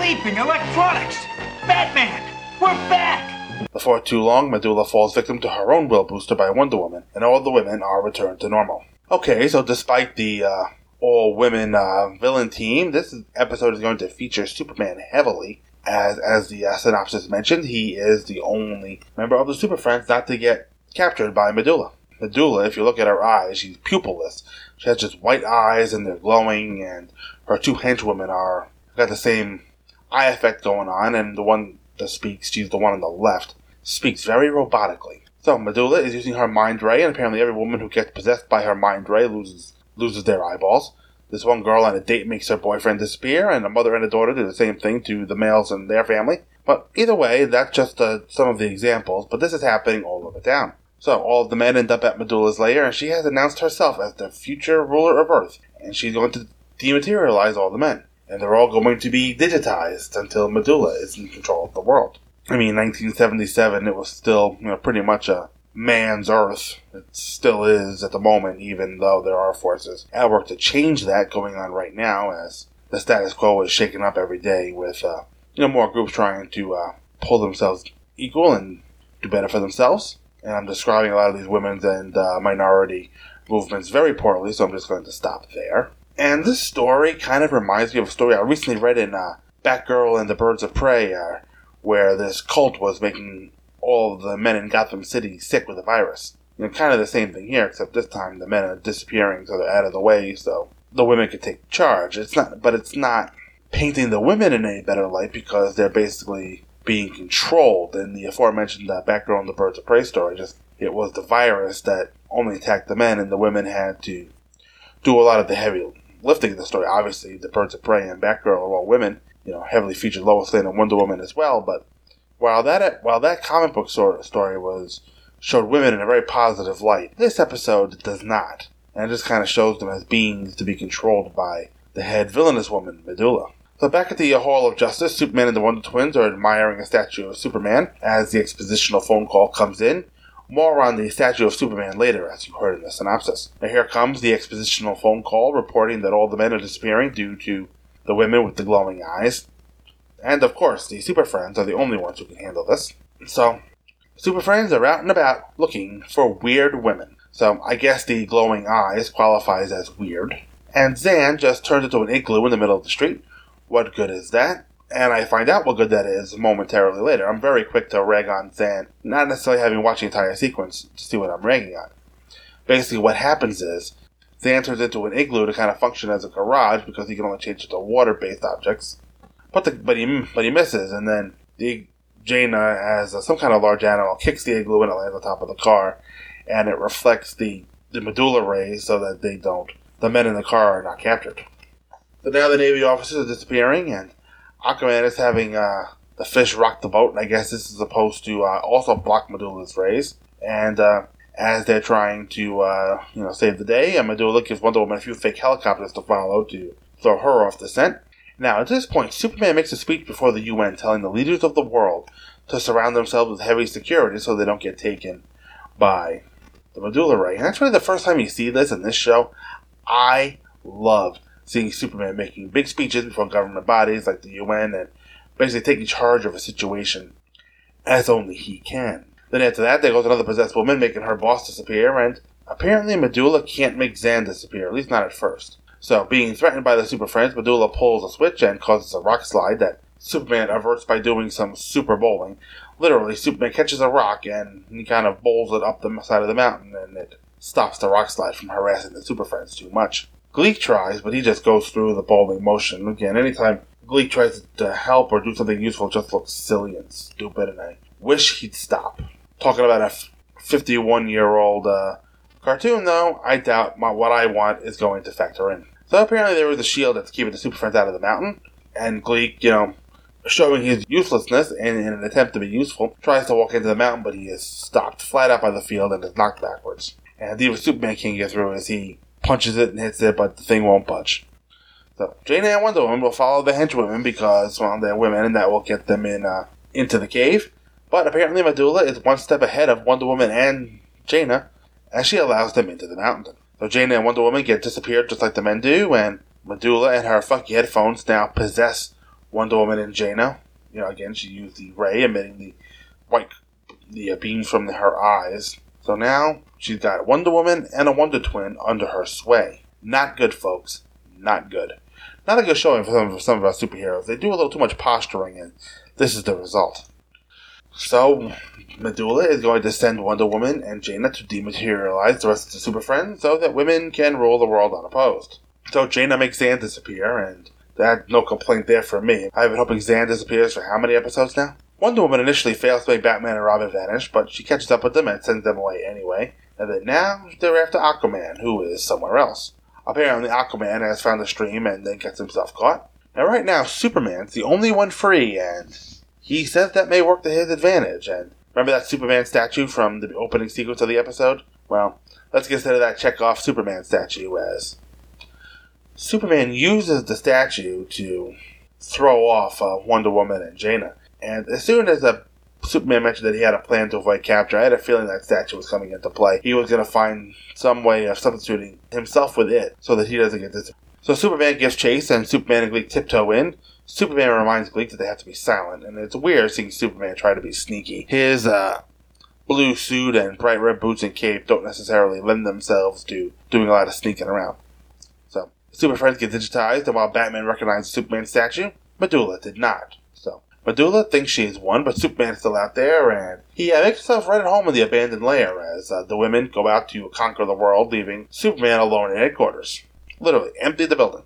Leaping electronics! Batman! We're back! Before too long, Medulla falls victim to her own will booster by Wonder Woman, and all the women are returned to normal. Okay, so despite the uh, all women uh, villain team, this episode is going to feature Superman heavily. As, as the uh, synopsis mentioned, he is the only member of the Super Friends not to get captured by Medulla. Medulla, if you look at her eyes, she's pupilless. She has just white eyes and they're glowing, and her two henchwomen are got the same eye effect going on, and the one that speaks, she's the one on the left, speaks very robotically. So Medulla is using her mind ray, and apparently every woman who gets possessed by her mind ray loses loses their eyeballs. This one girl on a date makes her boyfriend disappear, and a mother and a daughter do the same thing to the males in their family. But either way, that's just uh, some of the examples, but this is happening all over town. So all of the men end up at Medulla's lair, and she has announced herself as the future ruler of Earth, and she's going to dematerialize all the men and they're all going to be digitized until Medulla is in control of the world. I mean, 1977, it was still, you know, pretty much a man's Earth. It still is at the moment, even though there are forces at work to change that going on right now, as the status quo is shaken up every day with, uh, you know, more groups trying to uh, pull themselves equal and do better for themselves. And I'm describing a lot of these women's and uh, minority movements very poorly, so I'm just going to stop there. And this story kind of reminds me of a story I recently read in uh, Batgirl and the Birds of Prey, uh, where this cult was making all the men in Gotham City sick with a virus. You know, kind of the same thing here, except this time the men are disappearing, so they're out of the way, so the women can take charge. It's not, but it's not painting the women in any better light because they're basically being controlled. In the aforementioned uh, Batgirl and the Birds of Prey story, just it was the virus that only attacked the men, and the women had to do a lot of the heavy lifting the story. Obviously, the Birds of Prey and Batgirl are all women. You know, heavily featured Lois Lane and Wonder Woman as well. But while that while that comic book story was showed women in a very positive light, this episode does not, and it just kind of shows them as beings to be controlled by the head villainous woman, Medulla. So back at the Hall of Justice, Superman and the Wonder Twins are admiring a statue of Superman as the expositional phone call comes in. More on the statue of Superman later, as you heard in the synopsis. Now here comes the expositional phone call reporting that all the men are disappearing due to the women with the glowing eyes. And of course, the Super Friends are the only ones who can handle this. So, Super Friends are out and about looking for weird women. So, I guess the glowing eyes qualifies as weird. And Zan just turns into an igloo in the middle of the street. What good is that? And I find out what good that is momentarily later. I'm very quick to rag on Zan, not necessarily having watched the entire sequence to see what I'm ragging on. Basically, what happens is Zan turns into an igloo to kind of function as a garage because he can only change it to water-based objects. But the, but he but he misses, and then the Jayna, as a, some kind of large animal, kicks the igloo and it lands on top of the car, and it reflects the the medulla rays so that they don't the men in the car are not captured. So now the Navy officers are disappearing, and Aquaman is having uh, the fish rock the boat, and I guess this is supposed to uh, also block Medulla's rays. And uh, as they're trying to, uh, you know, save the day, Medulla gives Wonder Woman a few fake helicopters to follow to throw her off the scent. Now, at this point, Superman makes a speech before the UN telling the leaders of the world to surround themselves with heavy security so they don't get taken by the medulla ray. And that's really the first time you see this in this show. I love seeing Superman making big speeches before government bodies like the UN and basically taking charge of a situation as only he can. Then after that, there goes another possessed woman making her boss disappear, and apparently Medulla can't make Zan disappear, at least not at first. So, being threatened by the Super Friends, Medulla pulls a switch and causes a rock slide that Superman averts by doing some super bowling. Literally, Superman catches a rock and he kind of bowls it up the side of the mountain, and it stops the rock slide from harassing the Super Friends too much. Gleek tries, but he just goes through the bowling motion. Again, anytime Gleek tries to help or do something useful, just looks silly and stupid, and I wish he'd stop. Talking about a 51 year old uh, cartoon, though, I doubt my, what I want is going to factor in. So apparently there was a shield that's keeping the Super Friends out of the mountain, and Gleek, you know, showing his uselessness in an attempt to be useful, tries to walk into the mountain, but he is stopped flat out by the field and is knocked backwards. And even Superman can't get through as he punches it and hits it, but the thing won't budge. So Jane and Wonder Woman will follow the henchwomen because well they're women and that will get them in uh, into the cave. But apparently Medulla is one step ahead of Wonder Woman and Jayna, as she allows them into the mountain. So Jayna and Wonder Woman get disappeared just like the men do, and Medulla and her funky headphones now possess Wonder Woman and Jayna. You know, again, she used the ray emitting the white the beams from her eyes. So now she's got Wonder Woman and a Wonder Twin under her sway. Not good, folks. Not good. Not a good showing for some, for some of our superheroes. They do a little too much posturing, and this is the result. So, Medulla is going to send Wonder Woman and Jayna to dematerialize the rest of the Super Friends so that women can rule the world unopposed. So Jayna makes Zan disappear, and that no complaint there for me. I've been hoping Zan disappears for how many episodes now? Wonder Woman initially fails to make Batman and Robin vanish, but she catches up with them and sends them away anyway. And then now they're after Aquaman, who is somewhere else. Apparently, Aquaman has found the stream and then gets himself caught. Now, right now, Superman's the only one free, and he says that may work to his advantage. And remember that Superman statue from the opening sequence of the episode? Well, let's consider that check off Superman statue as Superman uses the statue to throw off uh, Wonder Woman and Jayna. And as soon as a Superman mentioned that he had a plan to avoid capture, I had a feeling that statue was coming into play. He was going to find some way of substituting himself with it so that he doesn't get this. So Superman gives chase, and Superman and Gleek tiptoe in. Superman reminds Gleek that they have to be silent, and it's weird seeing Superman try to be sneaky. His uh, blue suit and bright red boots and cape don't necessarily lend themselves to doing a lot of sneaking around. So, Super Friends get digitized, and while Batman recognizes Superman's statue, Medulla did not. Medulla thinks she is one, but Superman's still out there, and he uh, makes himself right at home in the abandoned lair as uh, the women go out to conquer the world, leaving Superman alone in headquarters. Literally, empty the building.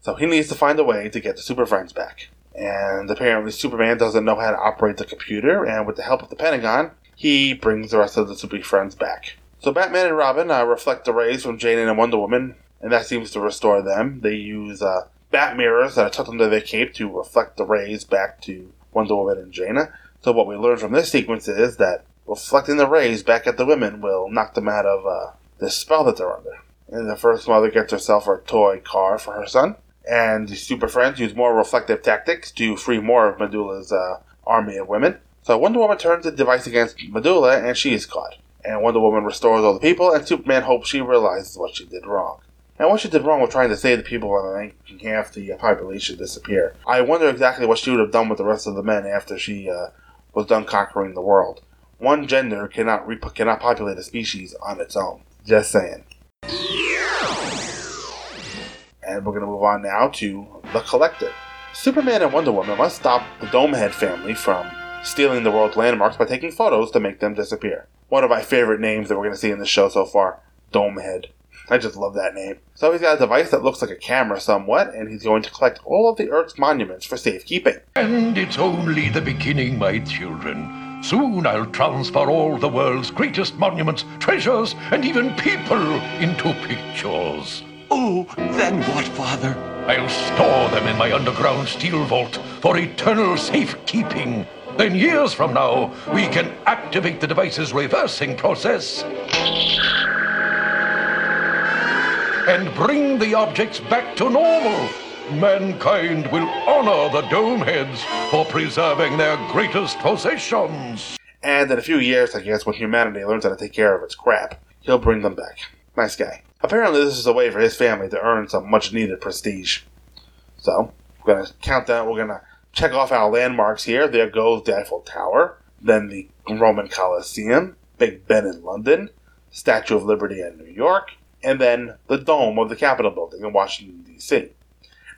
So he needs to find a way to get the Super Friends back. And apparently, Superman doesn't know how to operate the computer, and with the help of the Pentagon, he brings the rest of the Super Friends back. So Batman and Robin uh, reflect the rays from Jane and Wonder Woman, and that seems to restore them. They use uh, bat mirrors that are tucked under their cape to reflect the rays back to Wonder Woman and Jayna. So what we learn from this sequence is that reflecting the rays back at the women will knock them out of uh, the spell that they're under. And the first mother gets herself a toy car for her son and the Super Friends use more reflective tactics to free more of Medulla's uh, army of women. So Wonder Woman turns the device against Medulla, and she is caught. And Wonder Woman restores all the people, and Superman hopes she realizes what she did wrong. And what she did wrong was trying to save the people by making half the population disappear. I wonder exactly what she would have done with the rest of the men after she uh, was done conquering the world. One gender cannot rep- cannot populate a species on its own. Just saying. And we're going to move on now to The Collector. Superman and Wonder Woman must stop the Domehead family from stealing the world's landmarks by taking photos to make them disappear. One of my favorite names that we're going to see in the show so far Domehead. I just love that name. So he's got a device that looks like a camera somewhat, and he's going to collect all of the Earth's monuments for safekeeping. And it's only the beginning, my children. Soon I'll transfer all the world's greatest monuments, treasures, and even people into pictures. Oh, then what, Father? I'll store them in my underground steel vault for eternal safekeeping. Then, years from now, we can activate the device's reversing process and bring the objects back to normal. Mankind will honor the Domeheads for preserving their greatest possessions. And in a few years, I guess, when humanity learns how to take care of its crap, he'll bring them back. Nice guy. Apparently, this is a way for his family to earn some much needed prestige. So, we're going to count down, we're going to check off our landmarks here. There goes the Eiffel Tower, then the Roman Colosseum, Big Ben in London, Statue of Liberty in New York, and then the dome of the Capitol building in Washington, D.C.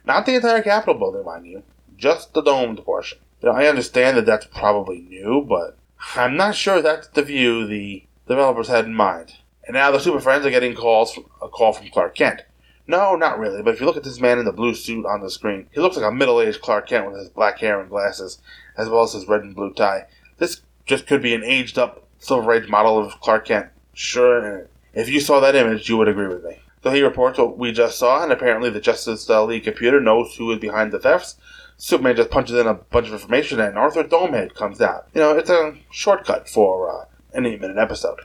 Not the entire Capitol building, mind you, just the domed portion. Now, I understand that that's probably new, but I'm not sure that's the view the developers had in mind. And now the Super Friends are getting calls from, a call from Clark Kent. No, not really, but if you look at this man in the blue suit on the screen, he looks like a middle aged Clark Kent with his black hair and glasses, as well as his red and blue tie. This just could be an aged up Silver Age model of Clark Kent. Sure, if you saw that image, you would agree with me. So he reports what we just saw, and apparently the Justice League computer knows who is behind the thefts. Superman just punches in a bunch of information, and Arthur Domehead comes out. You know, it's a shortcut for uh, an eight minute episode.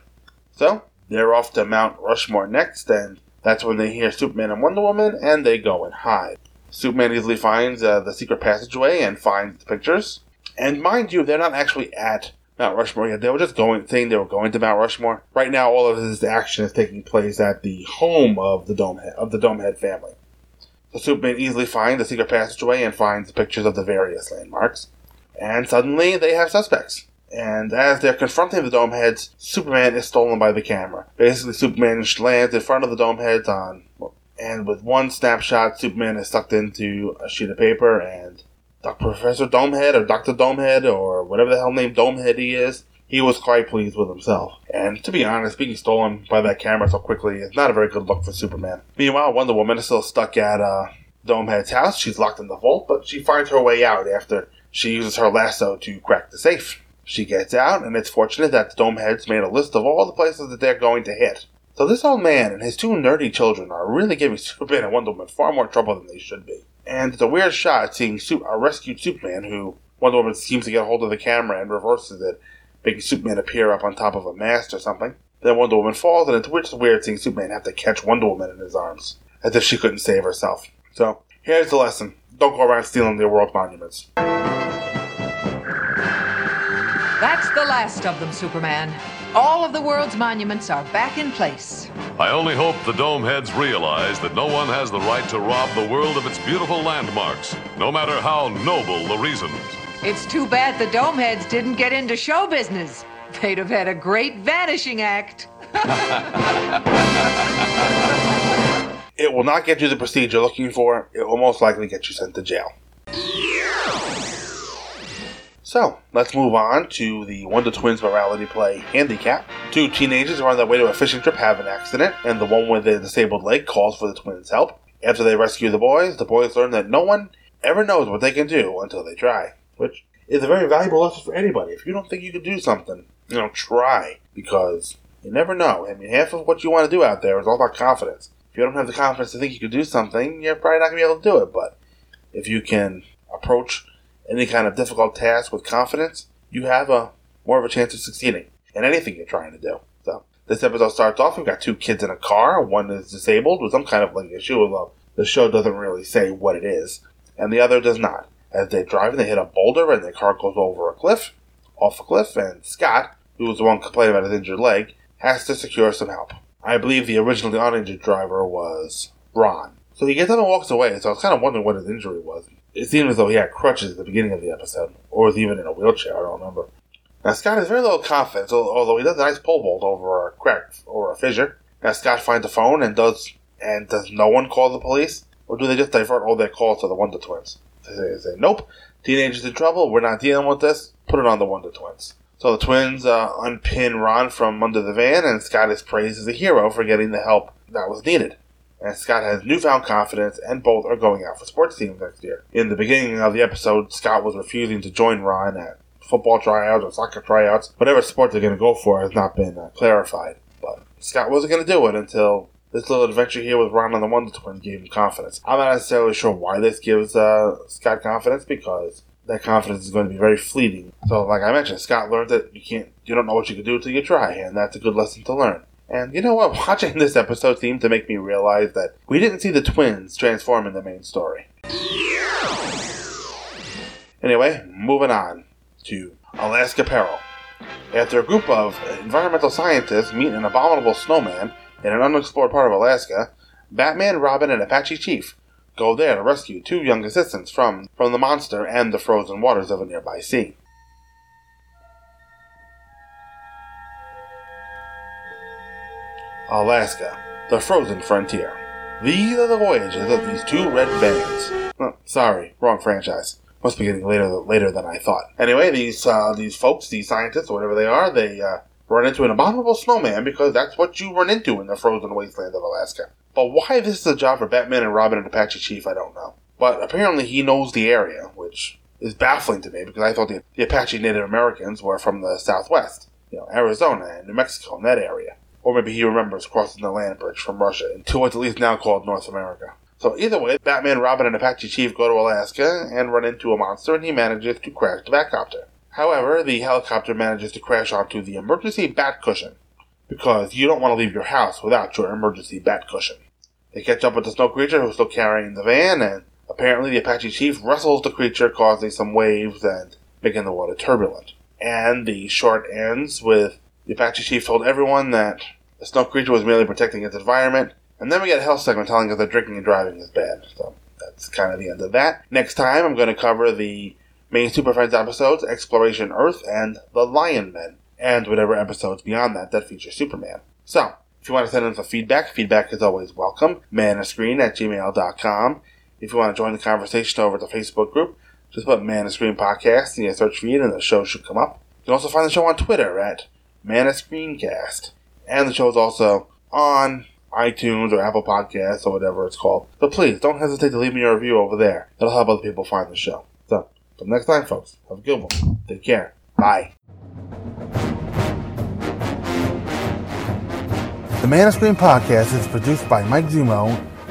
So, they're off to Mount Rushmore next, and that's when they hear Superman and Wonder Woman, and they go and hide. Superman easily finds uh, the secret passageway and finds the pictures. And mind you, they're not actually at Mount Rushmore. Yeah, they were just going, saying they were going to Mount Rushmore. Right now, all of his action is taking place at the home of the Domehead of the Domehead family. So Superman easily finds the secret passageway and finds pictures of the various landmarks. And suddenly, they have suspects. And as they're confronting the Domeheads, Superman is stolen by the camera. Basically, Superman lands in front of the Domeheads on, and with one snapshot, Superman is sucked into a sheet of paper, and Dr. Professor Domehead or Dr. Domehead or whatever the hell name Domehead he is, he was quite pleased with himself. And to be honest, being stolen by that camera so quickly is not a very good look for Superman. Meanwhile, Wonder Woman is still stuck at uh, Domehead's house. She's locked in the vault, but she finds her way out after she uses her lasso to crack the safe. She gets out, and it's fortunate that the Domeheads made a list of all the places that they're going to hit. So this old man and his two nerdy children are really giving Superman and Wonder Woman far more trouble than they should be. And it's a weird shot seeing a rescued Superman who Wonder Woman seems to get a hold of the camera and reverses it, making Superman appear up on top of a mast or something. Then Wonder Woman falls, and it's just weird seeing Superman have to catch Wonder Woman in his arms, as if she couldn't save herself. So, here's the lesson. Don't go around stealing the world monuments. That's the last of them, Superman. All of the world's monuments are back in place. I only hope the Domeheads realize that no one has the right to rob the world of its beautiful landmarks, no matter how noble the reasons. It's too bad the Domeheads didn't get into show business. They'd have had a great vanishing act. it will not get you the prestige you're looking for. It will most likely get you sent to jail. So, let's move on to the Wonder Twins morality play Handicap. Two teenagers are on their way to a fishing trip have an accident, and the one with the disabled leg calls for the twins' help. After they rescue the boys, the boys learn that no one ever knows what they can do until they try, which is a very valuable lesson for anybody. If you don't think you can do something, you know, try, because you never know. I mean, half of what you want to do out there is all about confidence. If you don't have the confidence to think you can do something, you're probably not going to be able to do it, but if you can approach any kind of difficult task with confidence, you have a more of a chance of succeeding in anything you're trying to do. So this episode starts off. We've got two kids in a car. One is disabled with some kind of leg issue, although the show doesn't really say what it is, and the other does not. As they drive, they hit a boulder, and their car goes over a cliff, off a cliff, and Scott, who was the one complaining about his injured leg, has to secure some help. I believe the originally uninjured driver was Ron. So he gets up and walks away, so I was kind of wondering what his injury was it seemed as though he had crutches at the beginning of the episode, or was even in a wheelchair. I don't remember. Now Scott has very little confidence, although he does a nice pole vault over a crack or a fissure. Now Scott finds a phone and does and does no one call the police, or do they just divert all their calls to the Wonder Twins? They say, they say nope, teenagers in trouble. We're not dealing with this. Put it on the Wonder Twins. So the twins uh, unpin Ron from under the van, and Scott is praised as a hero for getting the help that was needed and Scott has newfound confidence, and both are going out for sports teams next year. In the beginning of the episode, Scott was refusing to join Ron at football tryouts or soccer tryouts. Whatever sport they're going to go for has not been uh, clarified. But Scott wasn't going to do it until this little adventure here with Ron and the Wonder Twins gave him confidence. I'm not necessarily sure why this gives uh, Scott confidence because that confidence is going to be very fleeting. So, like I mentioned, Scott learned that you can't, you don't know what you can do until you try, and that's a good lesson to learn. And you know what? Watching this episode seemed to make me realize that we didn't see the twins transform in the main story. Anyway, moving on to Alaska Peril. After a group of environmental scientists meet an abominable snowman in an unexplored part of Alaska, Batman, Robin, and Apache Chief go there to rescue two young assistants from, from the monster and the frozen waters of a nearby sea. Alaska, the frozen frontier. These are the voyages of these two red vans. Oh, sorry, wrong franchise. Must be getting later later than I thought. Anyway, these uh, these folks, these scientists, whatever they are, they uh, run into an abominable snowman because that's what you run into in the frozen wasteland of Alaska. But why this is a job for Batman and Robin and Apache Chief, I don't know. But apparently he knows the area, which is baffling to me because I thought the, the Apache Native Americans were from the Southwest, you know, Arizona and New Mexico and that area. Or maybe he remembers crossing the land bridge from Russia into what's at least now called North America. So either way, Batman, Robin, and Apache Chief go to Alaska and run into a monster, and he manages to crash the Batcopter. However, the helicopter manages to crash onto the emergency bat cushion, because you don't want to leave your house without your emergency bat cushion. They catch up with the snow creature who's still carrying the van, and apparently the Apache Chief wrestles the creature, causing some waves and making the water turbulent. And the short ends with the Apache chief told everyone that the snow creature was merely protecting its environment. And then we get a health segment telling us that drinking and driving is bad. So that's kind of the end of that. Next time, I'm going to cover the main Super Friends episodes, Exploration Earth and The Lion Men, and whatever episodes beyond that that feature Superman. So, if you want to send in some feedback, feedback is always welcome. Manofscreen at gmail.com. If you want to join the conversation over at the Facebook group, just put Man Screen Podcast in your search feed and the show should come up. You can also find the show on Twitter at Man Screencast. And the show is also on iTunes or Apple Podcasts or whatever it's called. So please don't hesitate to leave me a review over there. It'll help other people find the show. So, until next time, folks, have a good one. Take care. Bye. The Man of Screen podcast is produced by Mike Zummo,